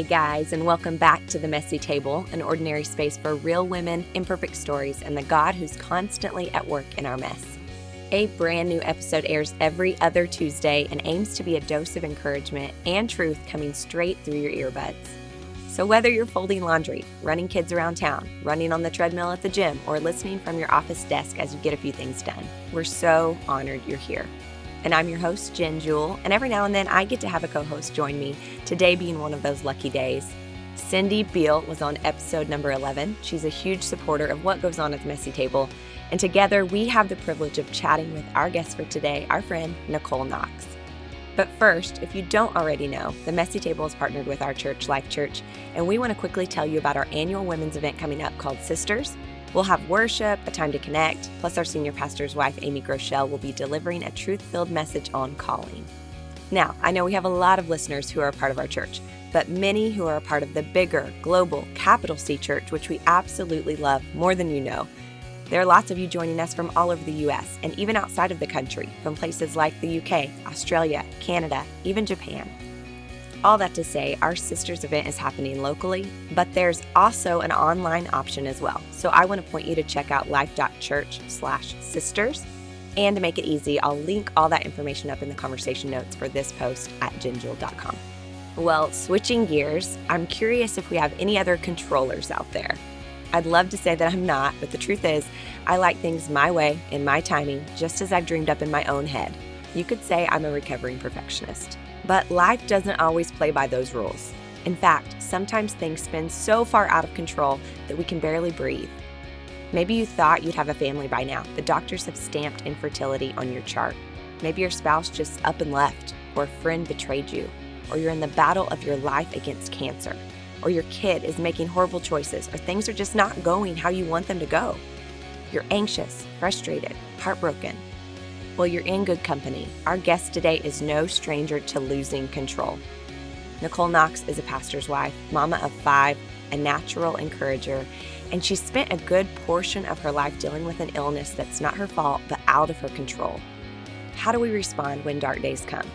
Hey guys, and welcome back to the Messy Table, an ordinary space for real women, imperfect stories, and the God who's constantly at work in our mess. A brand new episode airs every other Tuesday and aims to be a dose of encouragement and truth coming straight through your earbuds. So, whether you're folding laundry, running kids around town, running on the treadmill at the gym, or listening from your office desk as you get a few things done, we're so honored you're here. And I'm your host, Jenn Jewell, and every now and then I get to have a co host join me, today being one of those lucky days. Cindy Beall was on episode number 11. She's a huge supporter of what goes on at the Messy Table, and together we have the privilege of chatting with our guest for today, our friend Nicole Knox. But first, if you don't already know, the Messy Table is partnered with our church, Life Church, and we want to quickly tell you about our annual women's event coming up called Sisters. We'll have worship, a time to connect, plus our senior pastor's wife, Amy Groeschel, will be delivering a truth filled message on calling. Now, I know we have a lot of listeners who are a part of our church, but many who are a part of the bigger, global, capital C church, which we absolutely love more than you know. There are lots of you joining us from all over the US and even outside of the country, from places like the UK, Australia, Canada, even Japan. All that to say, our sisters event is happening locally, but there's also an online option as well. So I want to point you to check out life.church/sisters. And to make it easy, I'll link all that information up in the conversation notes for this post at jennjewell.com. Well, switching gears, I'm curious if we have any other controllers out there. I'd love to say that I'm not, but the truth is, I like things my way, in my timing, just as I've dreamed up in my own head. You could say I'm a recovering perfectionist. But life doesn't always play by those rules. In fact, sometimes things spin so far out of control that we can barely breathe. Maybe you thought you'd have a family by now. The doctors have stamped infertility on your chart. Maybe your spouse just up and left, or a friend betrayed you, or you're in the battle of your life against cancer, or your kid is making horrible choices, or things are just not going how you want them to go. You're anxious, frustrated, heartbroken. Well, you're in good company. Our guest today is no stranger to losing control. Nicole Knox is a pastor's wife, mama of five, a natural encourager, and she spent a good portion of her life dealing with an illness that's not her fault but out of her control. How do we respond when dark days come?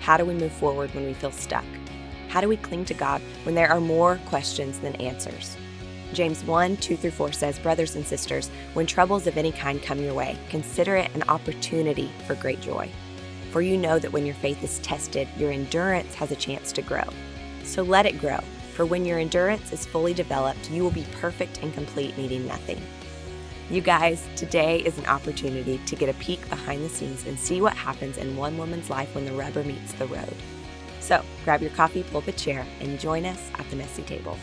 How do we move forward when we feel stuck? How do we cling to God when there are more questions than answers? James 1 2 through 4 says, Brothers and sisters, when troubles of any kind come your way, consider it an opportunity for great joy. For you know that when your faith is tested, your endurance has a chance to grow. So let it grow, for when your endurance is fully developed, you will be perfect and complete, needing nothing. You guys, today is an opportunity to get a peek behind the scenes and see what happens in one woman's life when the rubber meets the road. So grab your coffee, pull up a chair, and join us at the messy table.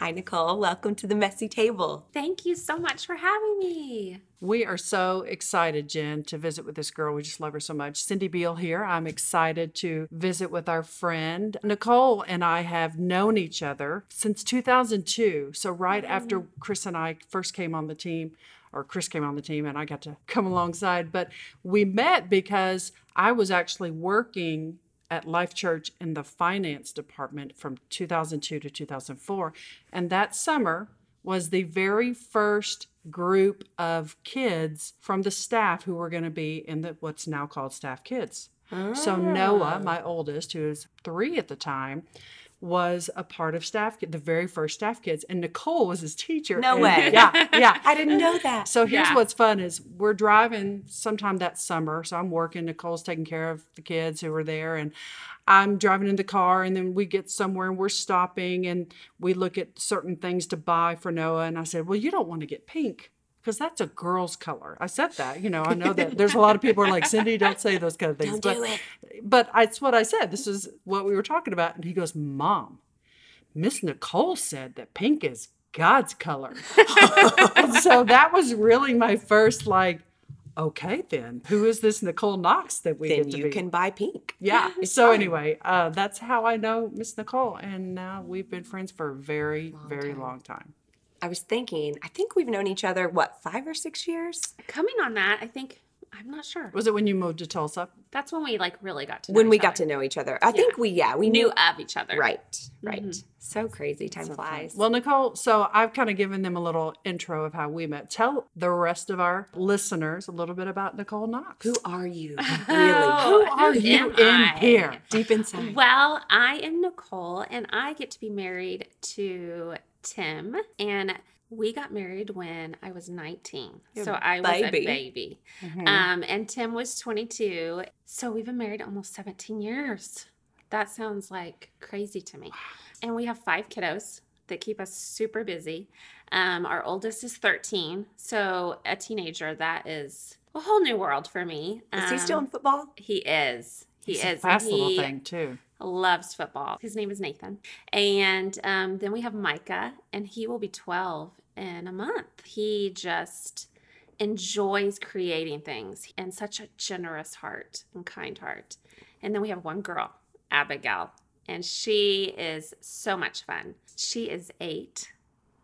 Hi, Nicole. Welcome to the Messy Table. Thank you so much for having me. We are so excited, Jenn, to visit with this girl. We just love her so much. Cindy Beall here. I'm excited to visit with our friend. Nicole and I have known each other since 2002. So, right mm-hmm. after Chris and I first came on the team, or Chris came on the team and I got to come alongside. But we met because I was actually working at Life Church in the finance department from 2002 to 2004. And that summer was the very first group of kids from the staff who were going to be in the what's now called staff kids. So ah. Noah, my oldest, who was three at the time, was a part of staff the very first staff kids and nicole was his teacher No And- way. yeah yeah I didn't know that. so here's Yeah. what's fun is we're driving sometime that summer. So I'm working. Nicole's taking care of the kids who were there, and I'm driving in the car. And then we get somewhere and we're stopping, and we look at certain things to buy for Noah. And I said, "Well, you don't want to get pink." Because that's a girl's color. I said that. You know, I know that there's a lot of people are like, Cindy, don't say those kind of things. Don't but, do it. But it's what I said. This is what we were talking about. And he goes, Mom, Miss Nicole said that pink is God's color. And so that was really my first like, okay, then who is this Nicole Knox that we then get to you be? can buy pink. yeah. So fine. anyway, uh, that's how I know Miss Nicole, and now we've been friends for a very, very long time. I was thinking, I think we've known each other, what, five or six years? Coming on that, I think I'm not sure. Was it when you moved to Tulsa? That's when we like really got to know when we each got other. to know each other. I think we, yeah, we knew knew. of each other. Right, right. Mhm. So crazy. Time So fun. flies. Well, Nicole, so I've kind of given them a little intro of how we met. Tell the rest of our listeners a little bit about Nicole Knox. who are you? Oh, really? Who are who you am in I? here? Deep inside. Well, I am Nicole, and I get to be married to Tim. And we got married when I was 19. You're so I was a baby. Mhm. Um, and Tim was 22. So we've been married almost 17 years. That sounds like crazy to me. And we have five kiddos that keep us super busy. Um, our oldest is 13. So a teenager, that is a whole new world for me. Is he still Um, in football? He is. He He's is. a fast little thing too. Loves football. His name is Nathan. And um, then we have Micah, and he will be 12 in a month. He just enjoys creating things and such a generous heart and kind heart. And then we have one girl, Abigail, and she is so much fun. She is eight,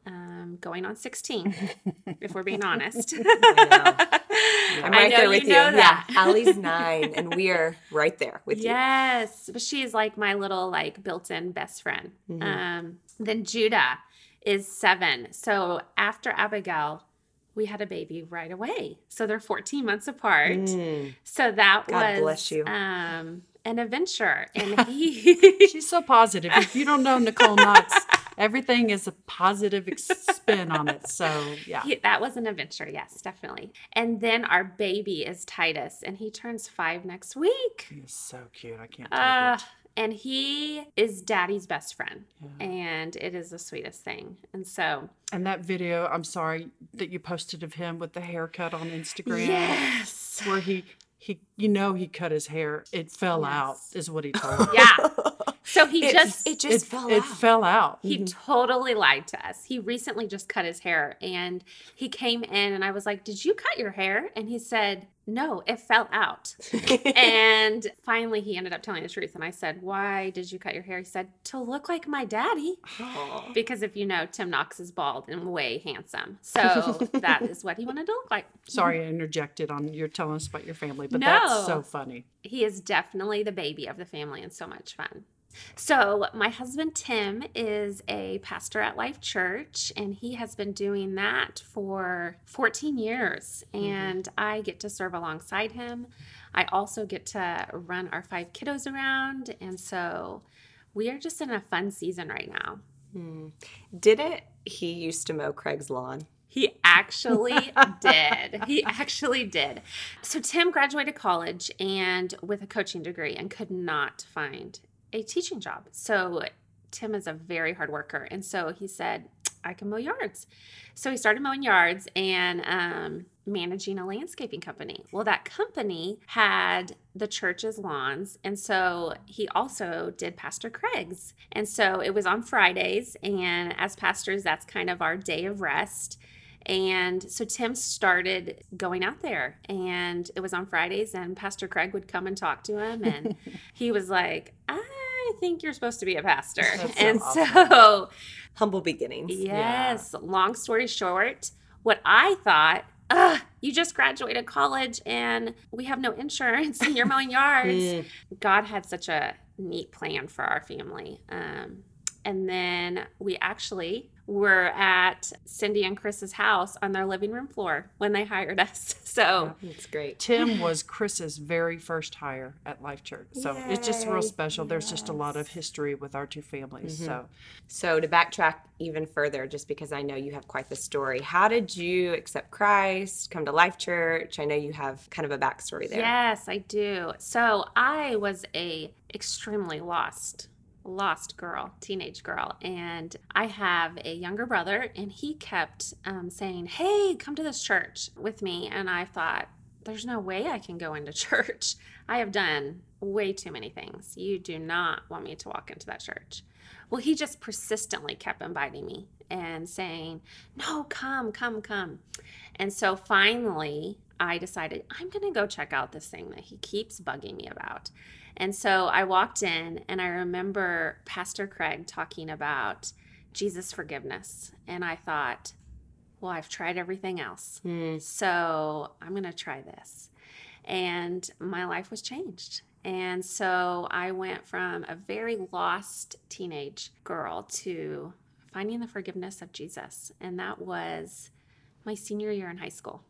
um, going on 16, if we're being honest. I'm I right know there with you. know that. Yeah, Allie's nine, and we are right there with you. yes, but she is like my little like built-in best friend. Mhm. Um, then Judah is seven. So after Abigail, we had a baby right away. So they're 14 months apart. Mm. So that God was bless you. um an adventure. And he She's so positive. If you don't know Nicole Knox, everything is a positive spin on it. So yeah. He- that was an adventure, yes, definitely. And then our baby is Titus, and he turns five next week. He's so cute. I can't take Uh, it. and he is daddy's best friend, Yeah. and it is the sweetest thing. And so, And that video, I'm sorry that you posted of him with the haircut on Instagram, yes, where he he you know he cut his hair. It fell out, is what he told me. yeah. So he It- just it just it, fell it out. fell out. He mm-hmm. totally lied to us. He recently just cut his hair and he came in and I was like, Did you cut your hair? And he said, No, it fell out. and finally he ended up telling the truth. And I said, Why did you cut your hair? He said, To look like my daddy. Aw. Because if you know, Tim Knox is bald and way handsome. So that is what he wanted to look like. Sorry, I interjected on you're telling us about your family, but that's so funny. he is definitely the baby of the family and so much fun. So, my husband Tim is a pastor at Life Church, and he has been doing that for 14 years. And I get to serve alongside him. I also get to run our five kiddos around. And so, we are just in a fun season right now. Hmm. Didn't he used to mow Craig's lawn? He actually did. He actually did. So Tim graduated college and with a coaching degree and could not find a teaching job. So Tim is a very hard worker. And so he said, I can mow yards. So he started mowing yards and um, managing a landscaping company. Well, that company had the church's lawns. And so he also did Pastor Craig's. And so it was on Fridays. And as pastors, that's kind of our day of rest. And so Tim started going out there, and it was on Fridays, and Pastor Craig would come and talk to him, and he was like, I think you're supposed to be a pastor. That's so and awesome. so, Humble beginnings. yes, long story short, what I thought, Ugh, you just graduated college and we have no insurance and you're mowing yards. Mm. God had such a neat plan for our family. Um, and then we actually were at Cindy and Chris's house on their living room floor when they hired us. So, That's great. Tim was Chris's very first hire at Life Church. So it's just real Yay. special. There's just a lot of history with our two families. Mhm. So So to backtrack even further, just because I know you have quite the story, how did you accept Christ, come to Life Church? I know you have kind of a backstory there. yes, I do. So, I was a extremely lost lost girl teenage girl and i have a younger brother and he kept um, saying hey come to this church with me. And i thought there's no way i can go into church. I have done way too many things. You do not want me to walk into that church. Well he just persistently kept inviting me and saying no come come come. And so finally i decided i'm going to go check out this thing that he keeps bugging me about and so I walked in and I remember Pastor Craig talking about Jesus' forgiveness. And I thought, well, I've tried everything else. Hmm. So I'm going to try this. and my life was changed. And so I went from a very lost teenage girl to finding the forgiveness of Jesus. And that was my senior year in high school.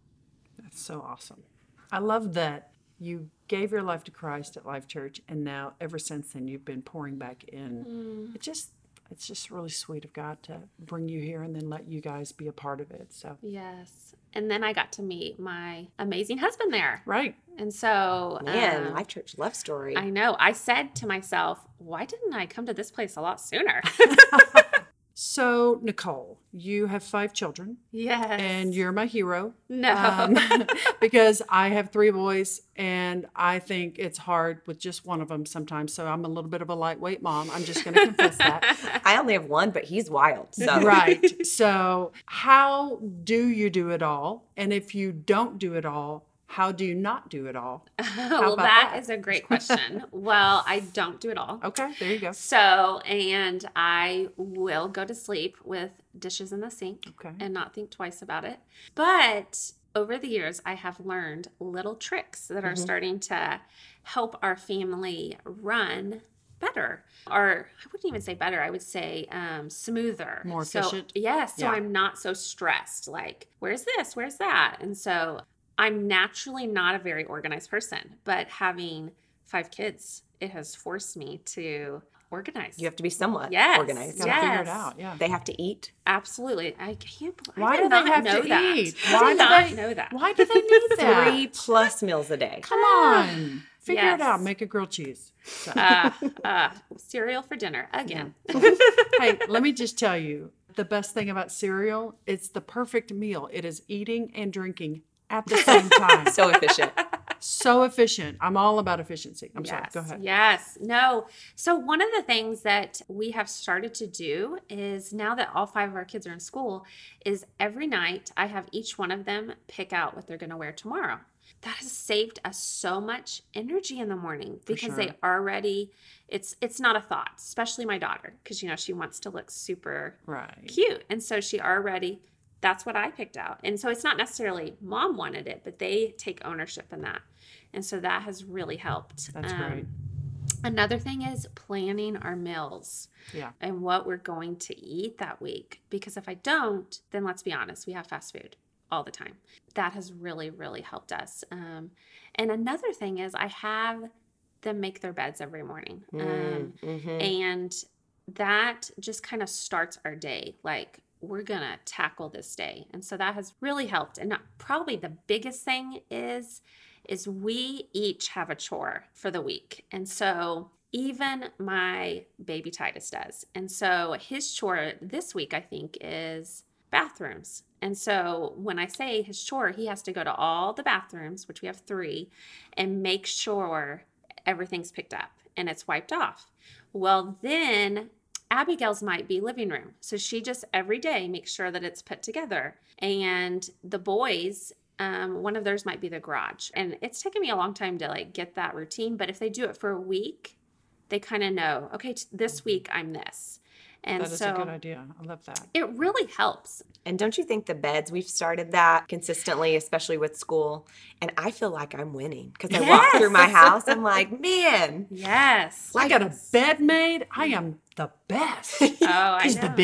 That's so awesome. I love that you gave your life to Christ at Life Church, and now ever since then you've been pouring back in. It just it's just really sweet of God to bring you here and then let you guys be a part of it. So Yes. And then I got to meet my amazing husband there. right, And so, Man, um, Life Church love story. I know. I said to myself, why didn't I come to this place a lot sooner? So Nicole, you have five children, yes. and you're my hero. no. um, because I have three boys and I think it's hard with just one of them sometimes. So I'm a little bit of a lightweight mom. I'm just going to confess that. I only have one, but he's wild. So Right. So, how do you do it all? And if you don't do it all, how do you not do it all? well, that that? is a great question. well, I don't do it all. Okay, there you go. So, and I will go to sleep with dishes in the sink Okay. and not think twice about it. But over the years, I have learned little tricks that are Mm-hmm. starting to help our family run better or i wouldn't even say better i would say um, smoother More So- efficient? yes so Yeah. i'm not so stressed like where's this where's that and so i'm naturally not a very organized person but having five kids it has forced me to organize you have to be somewhat Yes, organized. Gotta figure it out. Yeah. They have to eat. absolutely i can't believe Why I do they not have know to that. eat? Why do not they- know that Why do they need that? Three plus meals a day. Come on. Figure it out. Make a grilled cheese. So- uh, uh, cereal for dinner again hey, let me just tell you the best thing about cereal, it's the perfect meal. It is eating and drinking at the same time. So efficient. so efficient. I'm all about efficiency. I'm sorry. yes. Go ahead. Yes. No. So one of the things that we have started to do is now that all five of our kids are in school, is every night I have each one of them pick out what they're going to wear tomorrow. That has saved us so much energy in the morning because sure. they already it's it's not a thought, especially my daughter because you know she wants to look super Right. cute. And so she already, that's what I picked out. And so it's not necessarily mom wanted it, but they take ownership in that. And so that has really helped. That's Um, great. Another thing is planning our meals Yeah. and what we're going to eat that week. Because if I don't, then let's be honest, we have fast food all the time. That has really, really helped us. Um, and another thing is, I have them make their beds every morning. Um, Mhm. and that just kind of starts our day like we're gonna tackle this day. And so that has really helped. And uh, probably the biggest thing is is we each have a chore for the week. And so even my baby titus does. And so his chore this week i think is bathrooms. And so when i say his chore he has to go to all the bathrooms which we have three and make sure everything's picked up and it's wiped off. Well, then Abigail's might be living room. So she just every day makes sure that it's put together. And the boys, um, one of theirs might be the garage. And it's taken me a long time to like get that routine. But if they do it for a week, they kind of know, okay, t- this week I'm this. And That is so a good idea. I love that. it really helps. And don't you think the beds, we've started that consistently, especially with school. And I feel like I'm winning because I walk through my house. I'm like, man, Yes. I got a bed made. I am the best. Oh, I He's the know.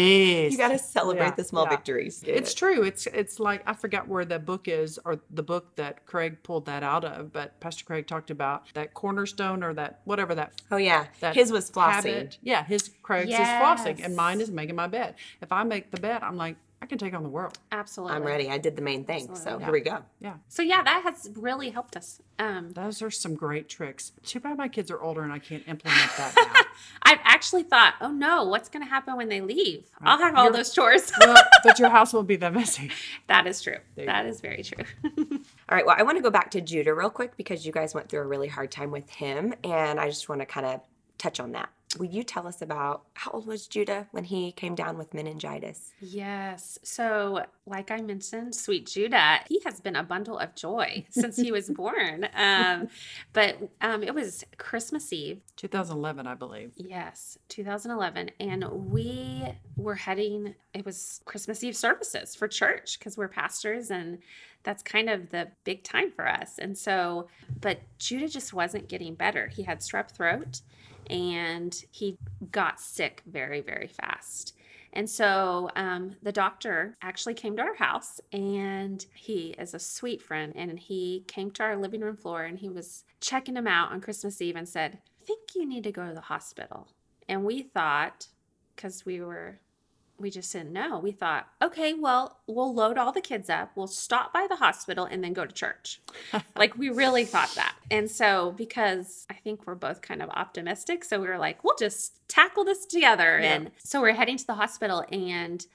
you got to celebrate Yeah, the small yeah. victories. It's true. It's it's like I forgot where the book is or the book that Craig pulled that out of, but Pastor Craig talked about that cornerstone or that whatever that Oh, yeah. that His was flossing. habit. Yeah, his Craig's is flossing and mine is making my bed. If I make the bed, I'm like I can take on the world. Absolutely. I'm ready. I did the main thing. So Absolutely. here we go. Yeah. So yeah, that has really helped us. Um, Those are some great tricks. Too bad my kids are older and I can't implement that now. I've actually thought, oh no, what's going to happen when they leave? I'll have all You're- those chores. well, but your house won't be that messy. that is true. There you That is very true. All right. Well, I want to go back to Judah real quick because you guys went through a really hard time with him. And I just want to kind of touch on that. Will you tell us about how old was Judah when he came down with meningitis? Yes. So, like I mentioned, sweet Judah, he has been a bundle of joy since he was born. Um, but um, it was Christmas Eve. 2011, I believe. Yes, 2011. And we were heading, it was Christmas Eve services for church because we're pastors and that's kind of the big time for us. And so, but Judah just wasn't getting better. He had strep throat and he got sick very, very fast. And so um, the doctor actually came to our house, and he is a sweet friend. And he came to our living room floor and he was checking him out on Christmas Eve and said, I think you need to go to the hospital. And we thought, because we were we just didn't know. We thought, okay, well, we'll load all the kids up, we'll stop by the hospital, and then go to church. like, we really thought that. And so, because I think we're both kind of optimistic, so we were like, we'll just tackle this together. Yeah. And so, we're heading to the hospital, and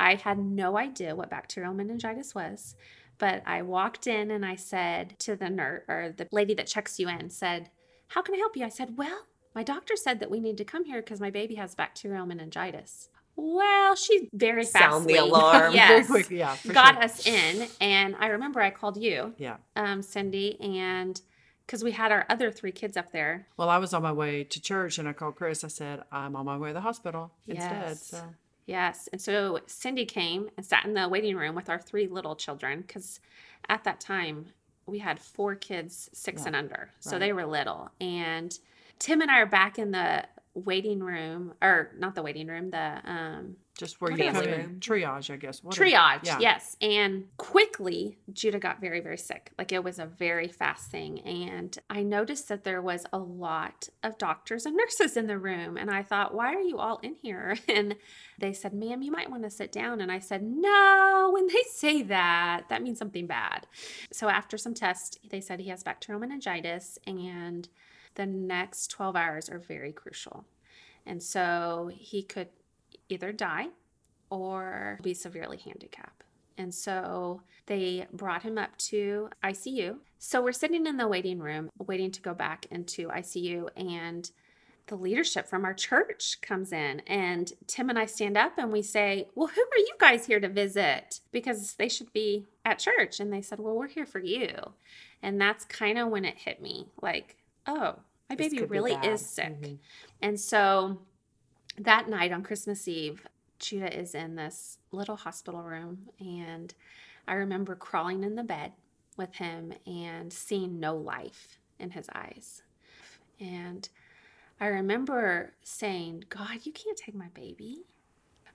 I had no idea what bacterial meningitis was. But I walked in and I said to the nurse or the lady that checks you in, said, How can I help you? I said, Well, my doctor said that we need to come here because my baby has bacterial meningitis. Well, she very fast. Sound the alarm. Yes, Very quick, yeah. got sure. us in, and I remember I called you, Yeah. um, Cindy, and because we had our other three kids up there. Well, I was on my way to church and I called Chris. I said, I'm on my way to the hospital instead. Yes. So Yes, and so Cindy came and sat in the waiting room with our three little children because at that time we had four kids, six Yeah, and under, so right. they were little, and Tim and I are back in the waiting room, or not the waiting room, the um, just where you come in, room. triage, I guess. What is- triage yeah. yes. And quickly judah got very very sick. Like it was a very fast thing. And i noticed that there was a lot of doctors and nurses in the room. And i thought why are you all in here? And they said ma'am you might want to sit down. And i said no when they say that that means something bad. So after some tests they said he has bacterial meningitis. And the next 12 hours are very crucial and so he could either die or be severely handicapped. And so they brought him up to ICU. So we're sitting in the waiting room, waiting to go back into ICU, and the leadership from our church comes in. And Tim and I stand up and we say, Well, who are you guys here to visit? Because they should be at church. And they said, Well, we're here for you. And that's kind of when it hit me like, oh, my baby really is sick. Mhm. And so that night on Christmas Eve, Judah is in this little hospital room. And I remember crawling in the bed with him and seeing no life in his eyes. And I remember saying, God, you can't take my baby.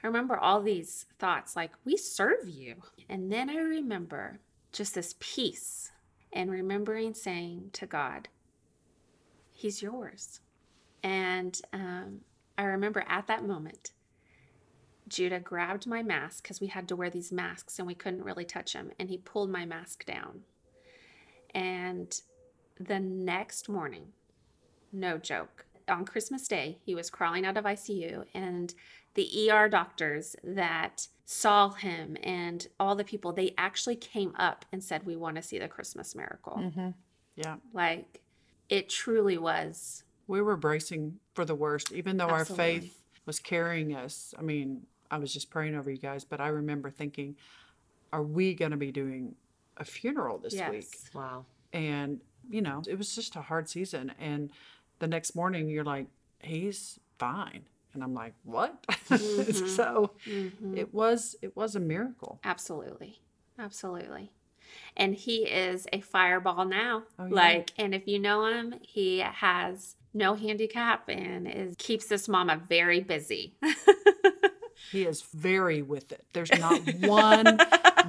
I remember all these thoughts like, we serve you. And then I remember just this peace and remembering saying to God, He's yours. And um, I remember at that moment, Judah grabbed my mask because we had to wear these masks and we couldn't really touch him. And he pulled my mask down. And the next morning, no joke, on Christmas Day, he was crawling out of ICU, and the ER doctors that saw him and all the people, they actually came up and said, We want to see the Christmas miracle. Mhm. Yeah. Like, it truly was. We were bracing for the worst, even though Absolutely. our faith was carrying us. I mean, I was just praying over you guys, but I remember thinking, are we going to be doing a funeral this yes. week? Wow. And, you know, it was just a hard season. And the next morning, you're like, he's fine. And I'm like, what? Mhm. so Mhm. it was, it was a miracle. Absolutely. Absolutely. And he is a fireball now. Oh, yeah. Like, and if you know him, he has no handicap and is keeps this mama very busy. He is very with it. There's not one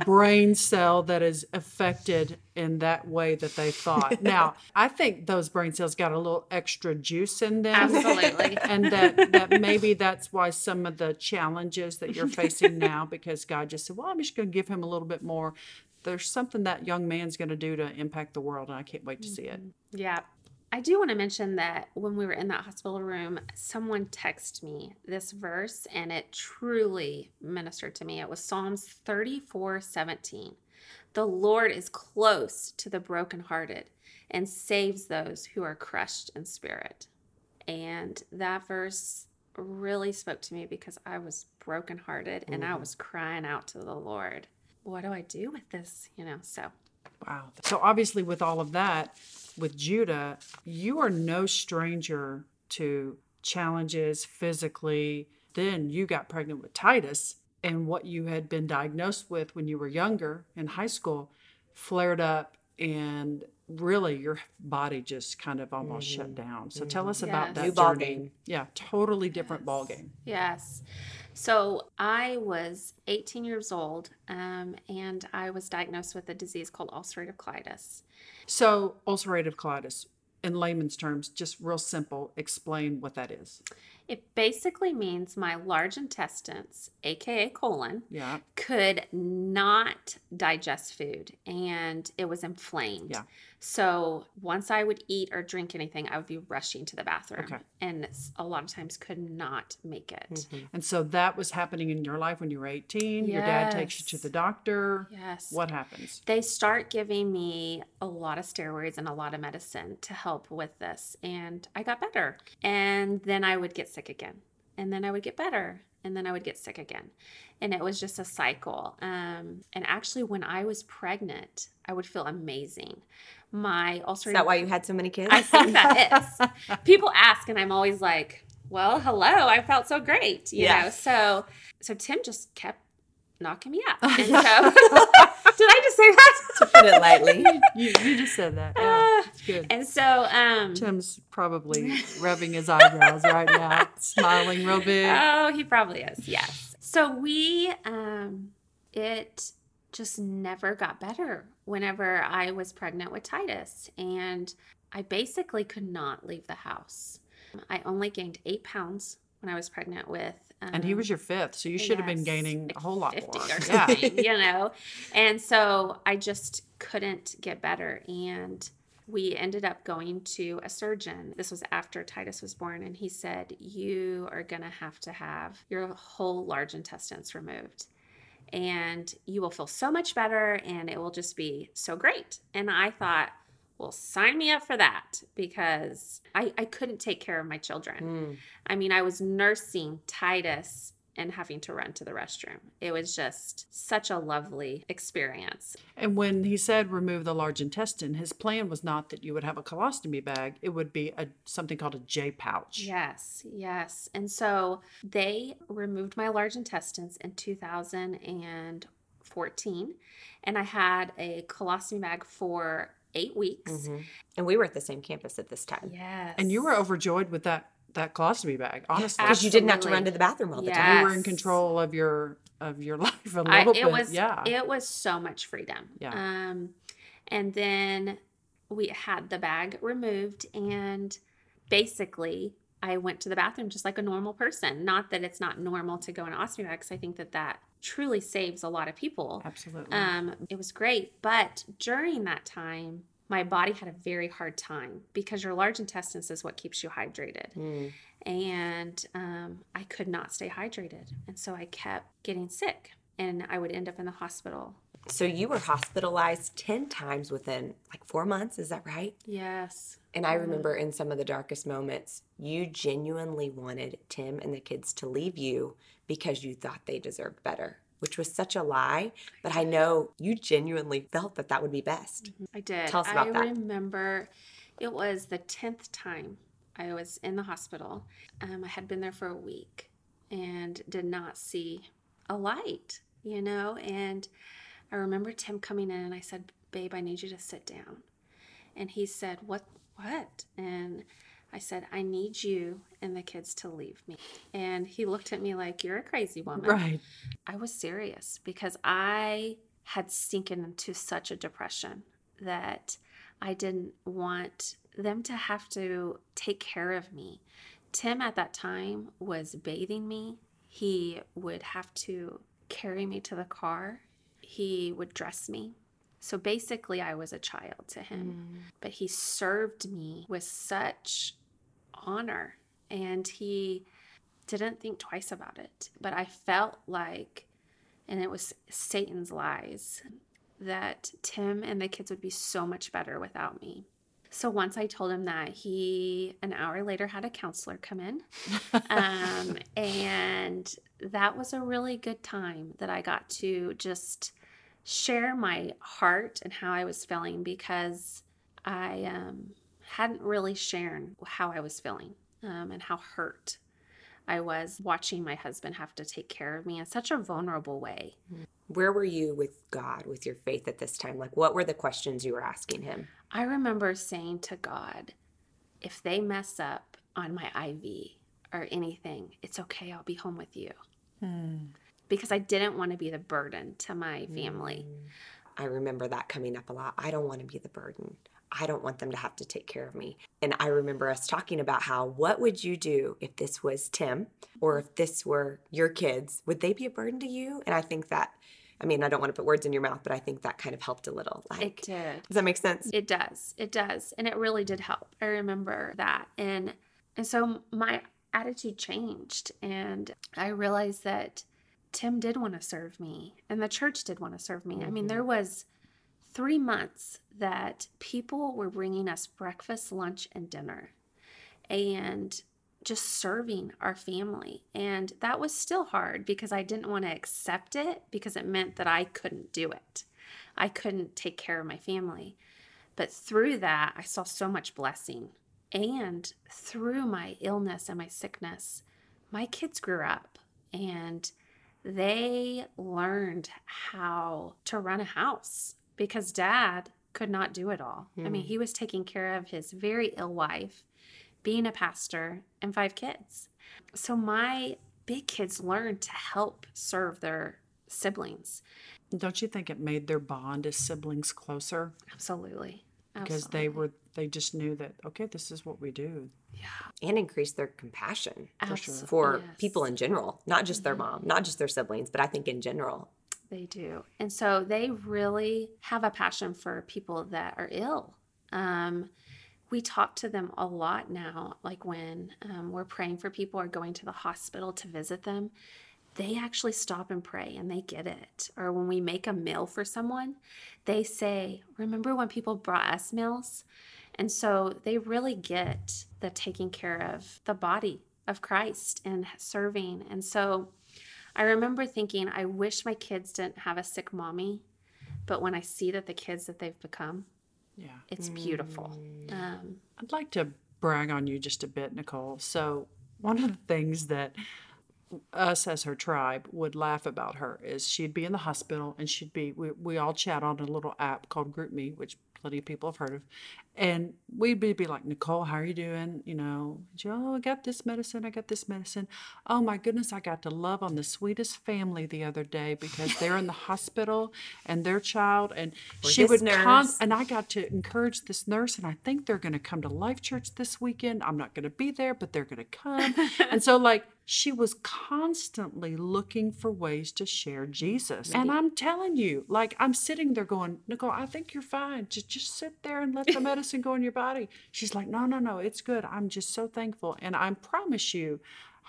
brain cell that is affected in that way that they thought. Now, I think those brain cells got a little extra juice in them. Absolutely. And that, that maybe that's why some of the challenges that you're facing now, because God just said, Well, I'm just going to give him a little bit more. There's something that young man's going to do to impact the world, and I can't wait to see it. Yeah. I do want to mention that when we were in that hospital room, someone texted me this verse and it truly ministered to me. It was Psalms 34 17. The Lord is close to the brokenhearted and saves those who are crushed in spirit. And that verse really spoke to me because I was brokenhearted and I Mhm. was crying out to the Lord. What do I do with this? You know, so Wow. So obviously, with all of that, with Judah, you are no stranger to challenges physically. Then you got pregnant with Titus, and what you had been diagnosed with when you were younger in high school flared up, and really your body just kind of almost shut down. So tell us about that New ball journey. game. Yeah, totally different ball game. Yes. So I was 18 years old um, and I was diagnosed with a disease called ulcerative colitis. So ulcerative colitis, in layman's terms, just real simple, explain what that is. It basically means my large intestines, aka colon, Yeah. could not digest food and it was inflamed. Yeah. So once I would eat or drink anything, I would be rushing to the bathroom Okay. and a lot of times could not make it. Mhm. And so that was happening in your life when you were 18. Your dad takes you to the doctor. Yes. What happens? They start giving me a lot of steroids and a lot of medicine to help with this. And I got better. And then I would get sick again. And then I would get better. And then I would get sick again. And it was just a cycle. Um, and actually, when I was pregnant, I would feel amazing. My ulcerative Is that why you had so many kids? I think that is. People ask, and I'm always like, "Well, hello, I felt so great," you Yeah. know. So, so Tim just kept knocking me up, and so did I just say that? to put it lightly. you, you just said that. Yeah, Uh, it's good. and so, um, Tim's probably rubbing his eyebrows right now, smiling real big. oh, he probably is. Yes. So we, um, it just never got better whenever I was pregnant with Titus, and I basically could not leave the house. I only gained eight pounds when I was pregnant with. Um, And he was your fifth, so you should have been gaining like a whole lot 50 more. or Yeah. you know. And so I just couldn't get better, and we ended up going to a surgeon. This was after Titus was born, and he said, You are going to have to have your whole large intestines removed. And you will feel so much better, and it will just be so great. And I thought, well, sign me up for that because I, I couldn't take care of my children. Mm. I mean, I was nursing Titus and having to run to the restroom. It was just such a lovely experience. And when he said remove the large intestine, his plan was not that you would have a colostomy bag. It would be a something called a J pouch. Yes, yes. And so they removed my large intestines in 2014, and I had a colostomy bag for eight weeks. Mhm. And we were at the same campus at this time. Yes. And you were overjoyed with that that colostomy bag, honestly. Because you didn't have to run to the bathroom all the Yeah. time. You were in control of your of your life a little I, bit. it was yeah. it was so much freedom. Yeah. Um, and then we had the bag removed, and basically I went to the bathroom just like a normal person. Not that it's not normal to go in an ostomy bag, because I think that that truly saves a lot of people. Absolutely. Um, it was great, but during that time. My body had a very hard time because your large intestines is what keeps you hydrated Mm. and um, I could not stay hydrated. And so I kept getting sick and I would end up in the hospital. So you were hospitalized 10 times within like four months. Is that right? Yes. And I remember in some of the darkest moments, you genuinely wanted Tim and the kids to leave you because you thought they deserved better, which was such a lie. But I know you genuinely felt that that would be best. I did. Tell us about I that. remember it was the 10th time I was in the hospital. Um, I had been there for a week and did not see a light, you know? And I remember Tim coming in and I said, Babe, I need you to sit down. And he said, What? What? And I said, I need you and the kids to leave me. And he looked at me like, You're a crazy woman. right. I was serious because I had sinking into such a depression that I didn't want them to have to take care of me. Tim at that time was bathing me. He would have to carry me to the car. He would dress me. So basically, I was a child to him mm. but he served me with such honor and he didn't think twice about it. But I felt like, and it was Satan's lies, that Tim and the kids would be so much better without me. So once I told him that, he an hour later had a counselor come in. Um, and that was a really good time that I got to just share my heart and how I was feeling because I um, hadn't really shared how I was feeling um, and how hurt I was watching my husband have to take care of me in such a vulnerable way. Where were you with God, with your faith at this time? Like, what were the questions you were asking Him? I remember saying to God, if they mess up on my IV or anything, it's okay. I'll be home with you. Because I didn't want to be the burden to my family. I remember that coming up a lot. I don't want to be the burden. I don't want them to have to take care of me. And I remember us talking about how, what would you do if this was Tim or if this were your kids? Would they be a burden to you? And I think that, I mean, I don't want to put words in your mouth, but I think that kind of helped a little. It did. does that make sense? It does. It does. And it really did help. I remember that. And and so my attitude changed and I realized that Tim did want to serve me and the church did want to serve me. I mean, Mhm. there was 3 months that people were bringing us breakfast, lunch and dinner and just serving our family. And that was still hard because I didn't want to accept it because it meant that I couldn't do it. I couldn't take care of my family. But through that, I saw so much blessing. And through my illness and my sickness, my kids grew up and they learned how to run a house because dad could not do it all. I mean, Hmm. he was taking care of his very ill wife, being a pastor, and five kids. So my big kids learned to help serve their siblings. Don't you think it made their bond as siblings closer? Absolutely. Because they were they just knew that okay, this is what we do. Yeah. And increase their compassion For sure. For yes. people in general, not just their Mhm. mom, not just their siblings, but I think in general. They do. And so they really have a passion for people that are ill. Um, we talk to them a lot now, like when um, we're praying for people or going to the hospital to visit them. They actually stop and pray and they get it. Or when we make a meal for someone, they say, Remember when people brought us meals? And so they really get the taking care of the body of Christ and serving. And so I remember thinking, I wish my kids didn't have a sick mommy, but when I see that the kids that they've become, Yeah. it's beautiful. Mm. Um, I'd like to brag on you just a bit, Nicole. So, one of the things that us as her tribe would laugh about her is she'd be in the hospital and she'd be, we, we all chat on a little app called GroupMe, which plenty of people have heard of. And we'd be, be like, Nicole, how are you doing? You know, she, oh, I got this medicine. I got this medicine. Oh my goodness, I got to love on the sweetest family the other day because they're in the hospital and their child. And Or she would con- and I got to encourage this nurse, and I think they're going to come to Life Church this weekend. I'm not going to be there, but they're going to come. and so, like, she was constantly looking for ways to share Jesus. And I'm telling you, like, I'm sitting there going, Nicole, I think you're fine. Just, just sit there and let the medicine go in your body. She's like, no, no, no, it's good. I'm just so thankful. And I promise you,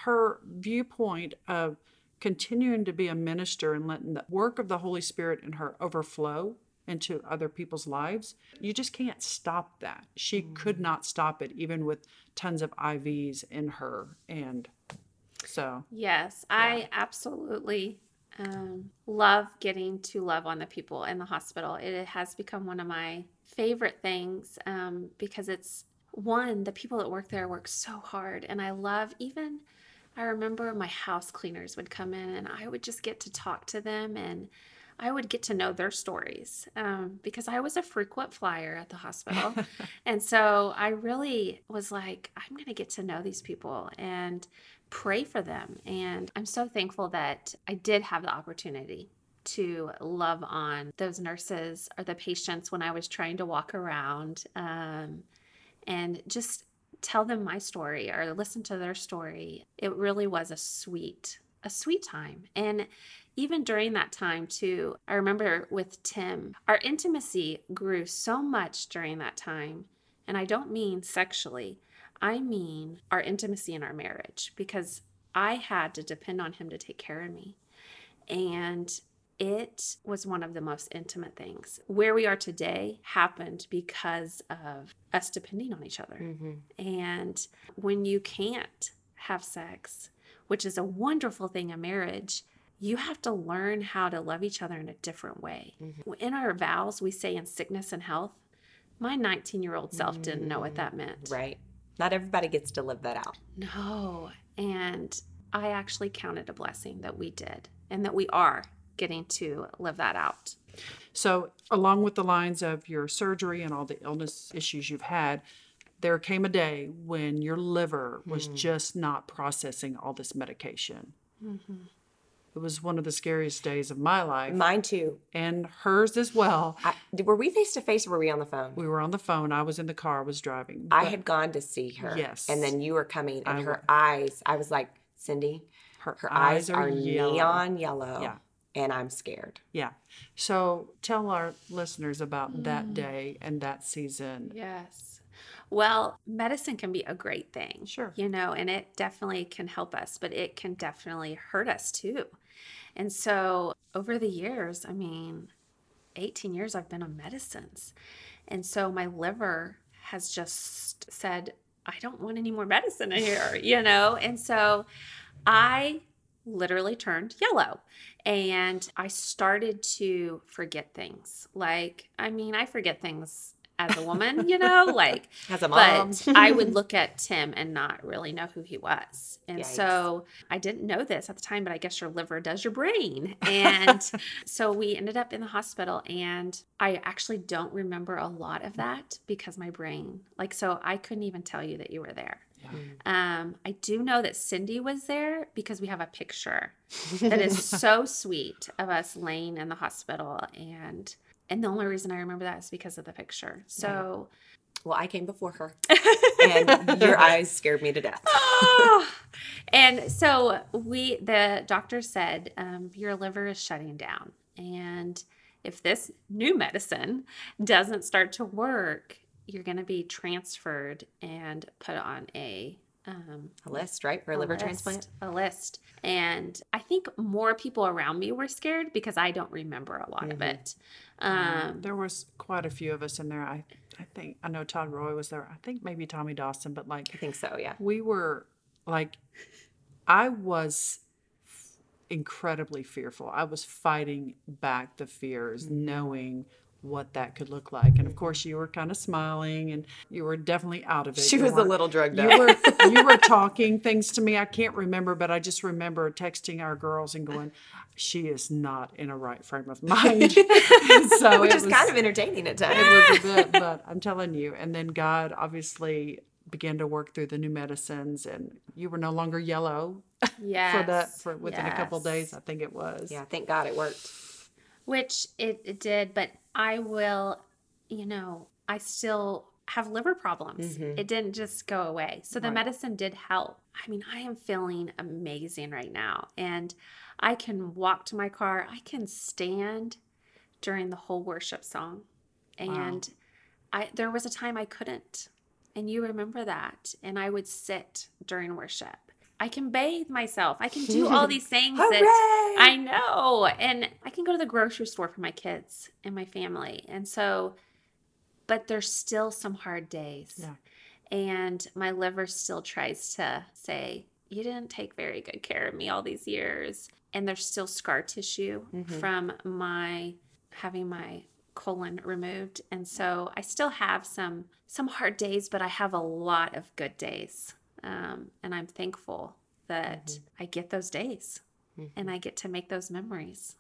her viewpoint of continuing to be a minister and letting the work of the Holy Spirit in her overflow into other people's lives, you just can't stop that. She could not stop it, even with tons of IVs in her. And so, yes, I absolutely um, love getting to love on the people in the hospital. It has become one of my favorite things um, because it's one, the people that work there work so hard. And I love even, I remember my house cleaners would come in and I would just get to talk to them and I would get to know their stories um, because I was a frequent flyer at the hospital. and so I really was like, I'm going to get to know these people and pray for them. And I'm so thankful that I did have the opportunity to love on those nurses or the patients when I was trying to walk around um, and just tell them my story or listen to their story. It really was a sweet, a sweet time. And even during that time, too, I remember with Tim, our intimacy grew so much during that time. And I don't mean sexually, I mean our intimacy in our marriage because I had to depend on him to take care of me. And it was one of the most intimate things. Where we are today happened because of us depending on each other. Mm-hmm. And when you can't have sex, which is a wonderful thing in marriage, you have to learn how to love each other in a different way. Mm-hmm. In our vows, we say in sickness and health. My 19 year old self didn't know what that meant. Right. Not everybody gets to live that out. No. And I actually counted a blessing that we did and that we are getting to live that out. So, along with the lines of your surgery and all the illness issues you've had, there came a day when your liver was hmm. just not processing all this medication. Mm-hmm. It was one of the scariest days of my life Mine too. and hers as well. I, were we face to face or were we on the phone? We were on the phone. I was in the car, I was driving. I had gone to see her. Yes. And then you were coming, and I her wa- eyes, I was like, Cindy, her, her eyes, are, yellow. neon yellow. Yeah. And I'm scared. Yeah. So tell our listeners about Mm. that day and that season. Yes. Well, medicine can be a great thing. Sure. You know, and it definitely can help us, but it can definitely hurt us too. And so over the years, I mean, 18 years I've been on medicines. And so my liver has just said, I don't want any more medicine in here, you know? And so I literally turned yellow and I started to forget things. Like, I mean, I forget things as a woman, you know, like As a mom. but I would look at Tim and not really know who he was. And Yikes. so I didn't know this at the time, but I guess your liver does your brain. And so we ended up in the hospital, and I actually don't remember a lot of that because my brain, like, so I couldn't even tell you that you were there. Um, I do know that Cindy was there because we have a picture that is so sweet of us laying in the hospital and and the only reason I remember that is because of the picture. So well, I came before her, and your eyes scared me to death. Ah! and so we the doctor said um, your liver is shutting down and if this new medicine doesn't start to work you're going to be transferred and put on a um, A list, right, for a a liver list- transplant? a list and i think more people around me were scared because i don't remember a lot of Mhm. it um, there was quite a few of us in there. I, I think I know Todd Roy was there. I think maybe Tommy Dawson, but like I think so, yeah. we were like, I was f- incredibly fearful. I was fighting back the fears, Mm-hmm. knowing what that could look like. And of course, you were kind of smiling, and you were definitely out of it. She You was a little drugged You were you were talking things to me. I can't remember, but I just remember texting our girls and going, "She is not in a right frame of mind." so Which it is was- kind of entertaining at times. it was a bit, but I'm telling you. And then God obviously began to work through the new medicines, and you were no longer yellow yes, for that for within a couple yes. days. I think it was. Yeah, thank God it worked. which it, it did but i will you know i still have liver problems. Mhm. it didn't just go away. So the Right. medicine did help. I mean i am feeling amazing right now and i can walk to my car. I can stand during the whole worship song. And i there was a time i couldn't and you remember that and i would sit during worship i can bathe myself i can do all these things that! I know. And I can go to the grocery store for my kids and my family. And so, but there's still some hard days. Yeah. And my liver still tries to say, You didn't take very good care of me all these years. And there's still scar tissue Mhm. from my having my colon removed. And so I still have some some hard days, but I have a lot of good days. Um, and I'm thankful that I get those days and I get to make those memories.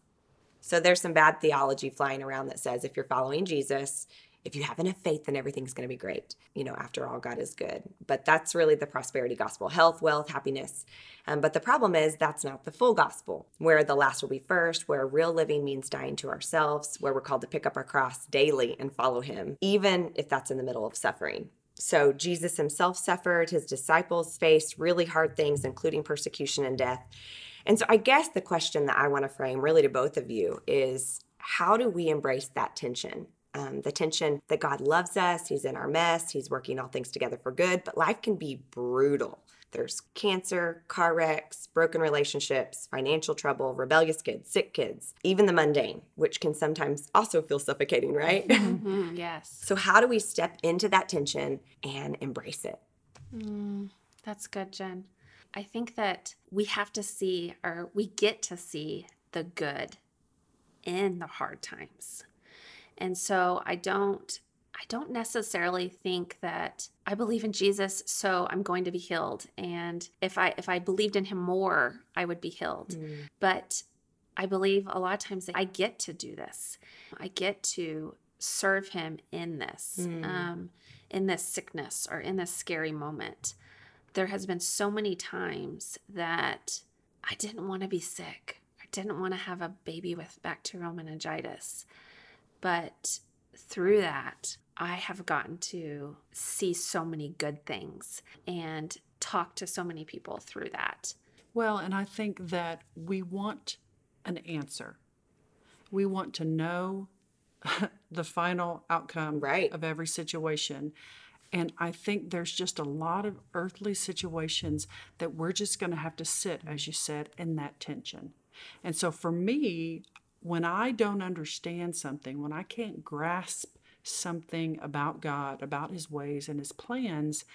So there's some bad theology flying around that says if you're following Jesus, if you have enough faith, then everything's going to be great. You know, after all, God is good. But that's really the prosperity gospel health, wealth, happiness. Um, but the problem is that's not the full gospel, where the last will be first, where real living means dying to ourselves, where we're called to pick up our cross daily and follow Him, even if that's in the middle of suffering. So Jesus himself suffered, his disciples faced really hard things, including persecution and death. And so I guess the question that I want to frame really to both of you is how do we embrace that tension? Um, the tension that God loves us, He's in our mess, He's working all things together for good, but life can be brutal. There's cancer, car wrecks, broken relationships, financial trouble, rebellious kids, sick kids, even the mundane, which can sometimes also feel suffocating, right? Mhm, yes. so, how do we step into that tension and embrace it? Mm, that's good, Jenn. I think that we have to see, or we get to see the good in the hard times. And so I don't. I don't necessarily think that I believe in Jesus, so I'm going to be healed. And if I if I believed in him more, I would be healed. But I believe a lot of times that I get to do this. I get to serve him in this, Mm. um, in this sickness or in this scary moment. There has been so many times that I didn't want to be sick. I didn't want to have a baby with bacterial meningitis. But through that, I have gotten to see so many good things and talk to so many people through that. Well, and I think that we want an answer. We want to know the final outcome Right. of every situation. And I think there's just a lot of earthly situations that we're just going to have to sit, as you said, in that tension. And so for me, when I don't understand something, when I can't grasp something about God, about his ways and his plans,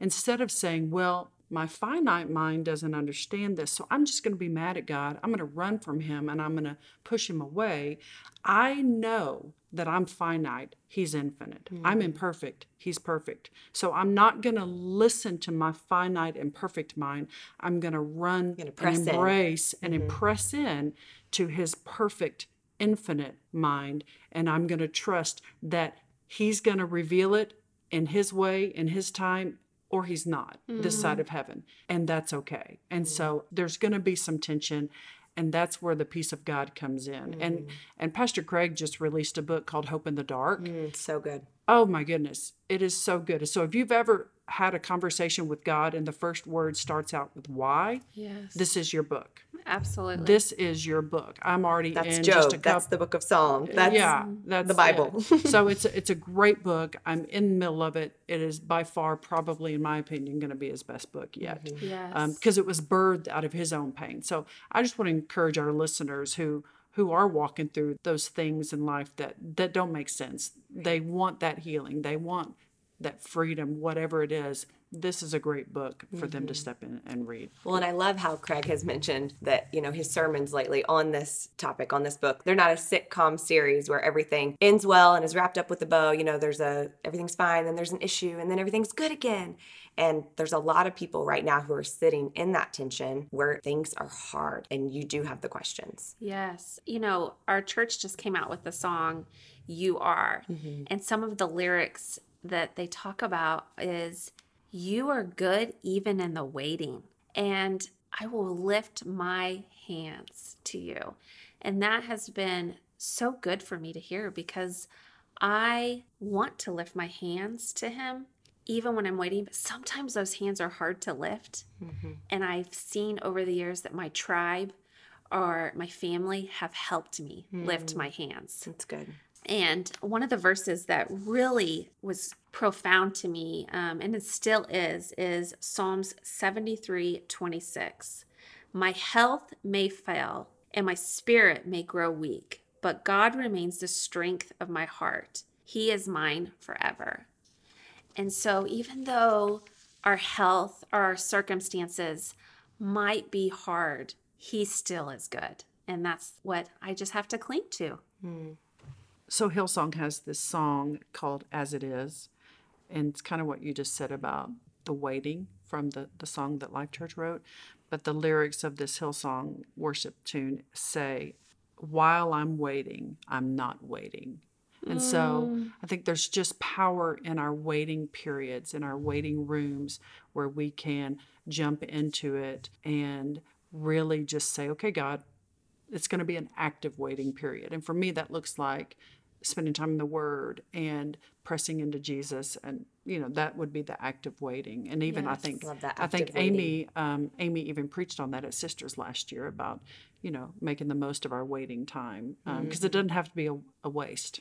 instead of saying, well, my finite mind doesn't understand this, so I'm just going to be mad at God. I'm going to run from him and I'm going to push him away. I know that I'm finite, he's infinite. Hmm. I'm imperfect, he's perfect. So I'm not going to listen to my finite and perfect mind. I'm going to run and press in. embrace and mm-hmm. impress in to his perfect infinite mind and I'm going to trust that he's going to reveal it in his way in his time or he's not this side mm-hmm. of heaven and that's okay. And mm-hmm. so there's going to be some tension and that's where the peace of god comes in. And mm. and pastor craig just released a book called hope in the dark. Mm, so good. Oh my goodness it is so good so if you've ever had a conversation with god and the first word starts out with why Yes. this is your book Absolutely. this is your book i'm already That's in Job. just a couple That's the book of Psalms. That's yeah, that's the Bible. it. so it's a, it's a great book. I'm in the middle of it. It is by far, probably in my opinion, going to be his best book yet, mm-hmm. yes. Um, because it was birthed out of his own pain. So I just want to encourage our listeners who who are walking through those things in life that that don't make sense. They want that healing. They want that freedom, whatever it is. This is a great book for them to mm-hmm. step in and read. Well, and I love how Craig has mentioned that, you know, his sermons lately on this topic, on this book, they're not a sitcom series where everything ends well and is wrapped up with a bow. You know, there's a, everything's fine, then there's an issue, and then everything's good again. And there's a lot of people right now who are sitting in that tension where things are hard and you do have the questions. Yes. You know, our church just came out with the song You Are. Mm-hmm. And some of the lyrics that they talk about is you are good even in the waiting. And I will lift my hands to you. And that has been so good for me to hear because I want to lift my hands to him even when I'm waiting, but sometimes those hands are hard to lift. And I've seen over the years that my tribe or my family have helped me lift my hands. That's good. And one of the verses that really was profound to me, um, and it still is, is Psalms 73 26. My health may fail and my spirit may grow weak, but God remains the strength of my heart. He is mine forever. And so, even though our health or our circumstances might be hard, He still is good. And that's what I just have to cling to. Hmm. So Hillsong has this song called As It Is. And it's kind of what you just said about the waiting from the, the song that Life.Church wrote. But the lyrics of this Hillsong worship tune say, While I'm waiting, I'm not waiting. And so I think there's just power in our waiting periods, in our waiting rooms, where we can jump into it and really just say, okay, God, it's going to be an active waiting period. And for me, that looks like spending time in the Word and pressing into Jesus, and you know that would be the active waiting. And even I think I think waiting. Amy um, Amy even preached on that at Sisters last year about you know making the most of our waiting time because Mm-hmm. it doesn't have to be a, a waste.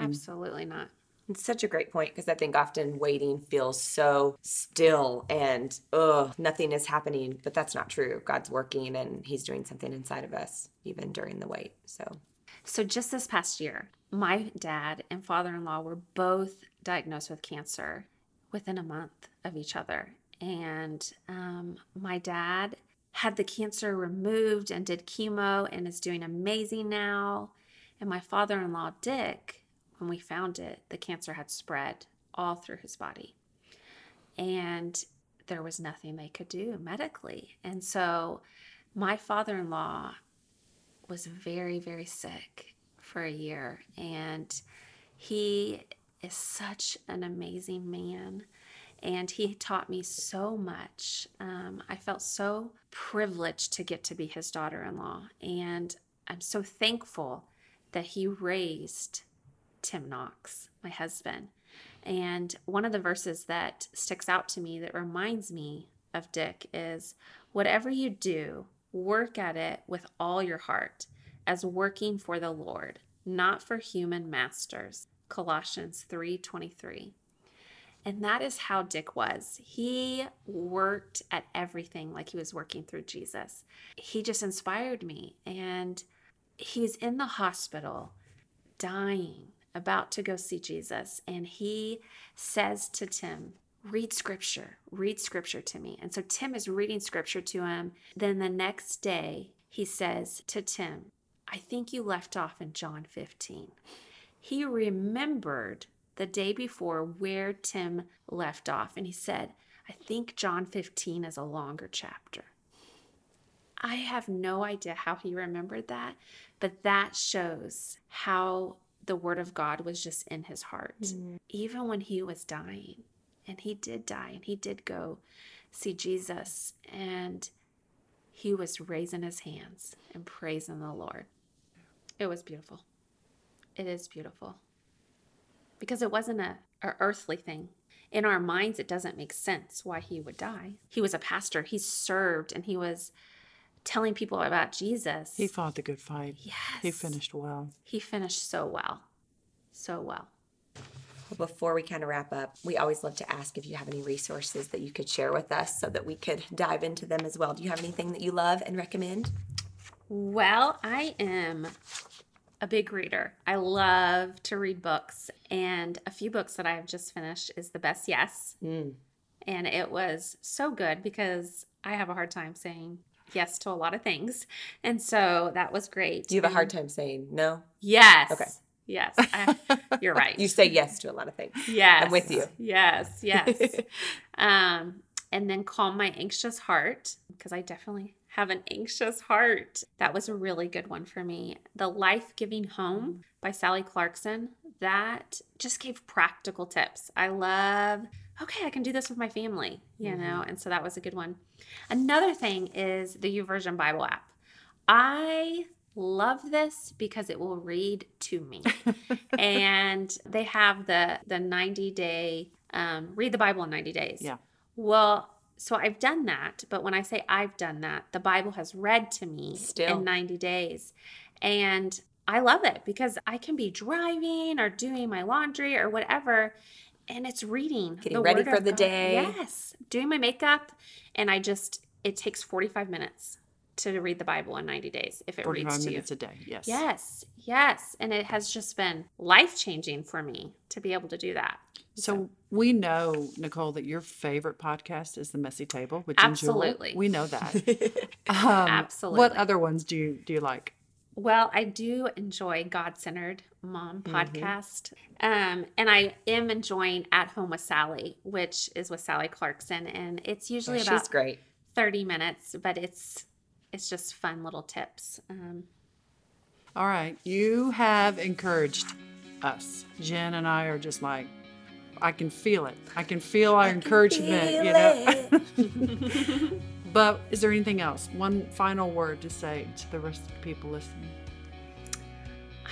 Absolutely not. It's such a great point because I think often waiting feels so still and ugh, nothing is happening. But that's not true. God's working and He's doing something inside of us even during the wait. So, So, just this past year, my dad and father in law were both diagnosed with cancer within a month of each other. And um, my dad had the cancer removed and did chemo and is doing amazing now. And my father in law, Dick, when we found it, the cancer had spread all through his body. And there was nothing they could do medically. And so my father in law was very, very sick for a year. And he is such an amazing man. And he taught me so much. Um, I felt so privileged to get to be his daughter in law. And I'm so thankful that he raised Tim Knox, my husband. And one of the verses that sticks out to me that reminds me of Dick is whatever you do, work at it with all your heart as working for the Lord, not for human masters. Colossians 3:23. And that is how Dick was. He worked at everything like he was working through Jesus. He just inspired me and he's in the hospital dying about to go see Jesus and he says to Tim, read scripture, read scripture to me. And so Tim is reading scripture to him. Then the next day, he says to Tim, I think you left off in John 15. He remembered the day before where Tim left off and he said, I think John 15 is a longer chapter. I have no idea how he remembered that, but that shows how the word of God was just in his heart. Mm-hmm. Even when he was dying, and he did die, and he did go see Jesus, and he was raising his hands and praising the Lord. It was beautiful. It is beautiful. Because it wasn't a, a earthly thing. In our minds, it doesn't make sense why he would die. He was a pastor, he served, and he was telling people about Jesus. He fought the good fight. Yes. He finished well. He finished so well. So well. Well, before we kind of wrap up, we always love to ask if you have any resources that you could share with us so that we could dive into them as well. Do you have anything that you love and recommend? Well, I am a big reader. I love to read books, and a few books that I have just finished is The Best Yes. Mm. And it was so good because I have a hard time saying yes to a lot of things. And so that was great. Do you have a hard time saying no? Yes. Okay. Yes. I, you're right. you say yes to a lot of things. Yes. I'm with you. Yes. Yes. um, and then Calm My Anxious Heart, because I definitely have an anxious heart. That was a really good one for me. The Life Giving Home by Sally Clarkson, that just gave practical tips. I love, okay, I can do this with my family, you mm-hmm. know, and so that was a good one. Another thing is the YouVersion Bible app. I love this because it will read to me. and they have the the 90 day um, read the Bible in 90 days. Yeah. Well, so I've done that, but when I say I've done that, the Bible has read to me Still. in 90 days. And I love it because I can be driving or doing my laundry or whatever and it's reading getting ready for the God. day. Yes doing my makeup and i just it takes 45 minutes to read the bible in 90 days if it 45 reads to minutes you a day yes. Yes yes and it has just been life changing for me to be able to do that. So, so, we know nicole that your favorite podcast is the messy table which absolutely. we know that. Um, absolutely. what other ones do you do you like well, I do enjoy God Centered Mom mm-hmm. podcast. Um, and I am enjoying At Home with Sally, which is with Sally Clarkson. And it's usually oh, about great. 30 minutes, but it's it's just fun little tips. Um, All right. You have encouraged us. Jenn and I are just like, I can feel it. I can feel our I encouragement, you know. But is there anything else? One final word to say to the rest of the people listening?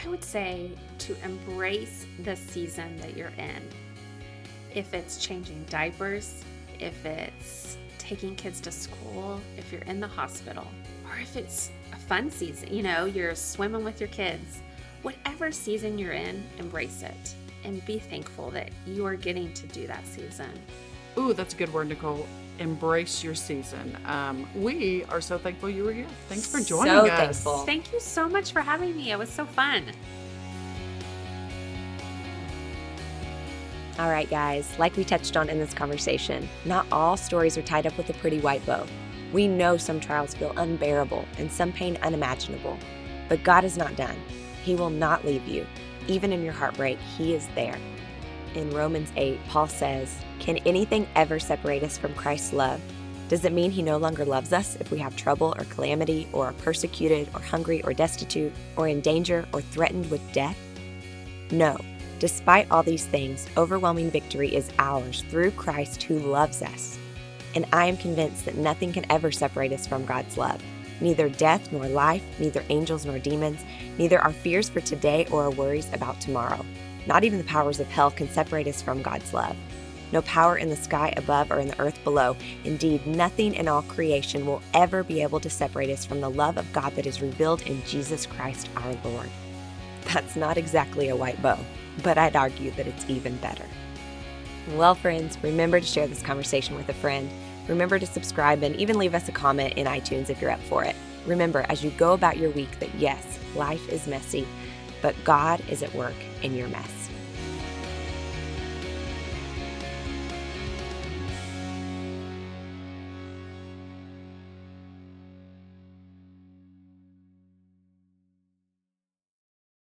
I would say to embrace the season that you're in. If it's changing diapers, if it's taking kids to school, if you're in the hospital, or if it's a fun season, you know, you're swimming with your kids, whatever season you're in, embrace it. and be thankful that you are getting to do that season. Ooh, that's a good word, Nicole. Embrace your season. Um, we are so thankful you were here. Thanks for joining So us. thankful. Thank you so much for having me. It was so fun. All right, guys, like we touched on in this conversation, not all stories are tied up with a pretty white bow. We know some trials feel unbearable and some pain unimaginable, but God is not done. He will not leave you. Even in your heartbreak, He is there. In Romans 8, Paul says, Can anything ever separate us from Christ's love? Does it mean He no longer loves us if we have trouble or calamity, or are persecuted, or hungry, or destitute, or in danger, or threatened with death? No. Despite all these things, overwhelming victory is ours through Christ who loves us. And I am convinced that nothing can ever separate us from God's love. Neither death nor life, neither angels nor demons, neither our fears for today or our worries about tomorrow. Not even the powers of hell can separate us from God's love. No power in the sky above or in the earth below. Indeed, nothing in all creation will ever be able to separate us from the love of God that is revealed in Jesus Christ our Lord. That's not exactly a white bow, but I'd argue that it's even better. Well, friends, remember to share this conversation with a friend. Remember to subscribe and even leave us a comment in iTunes if you're up for it. Remember, as you go about your week, that yes, life is messy, but God is at work in your mess.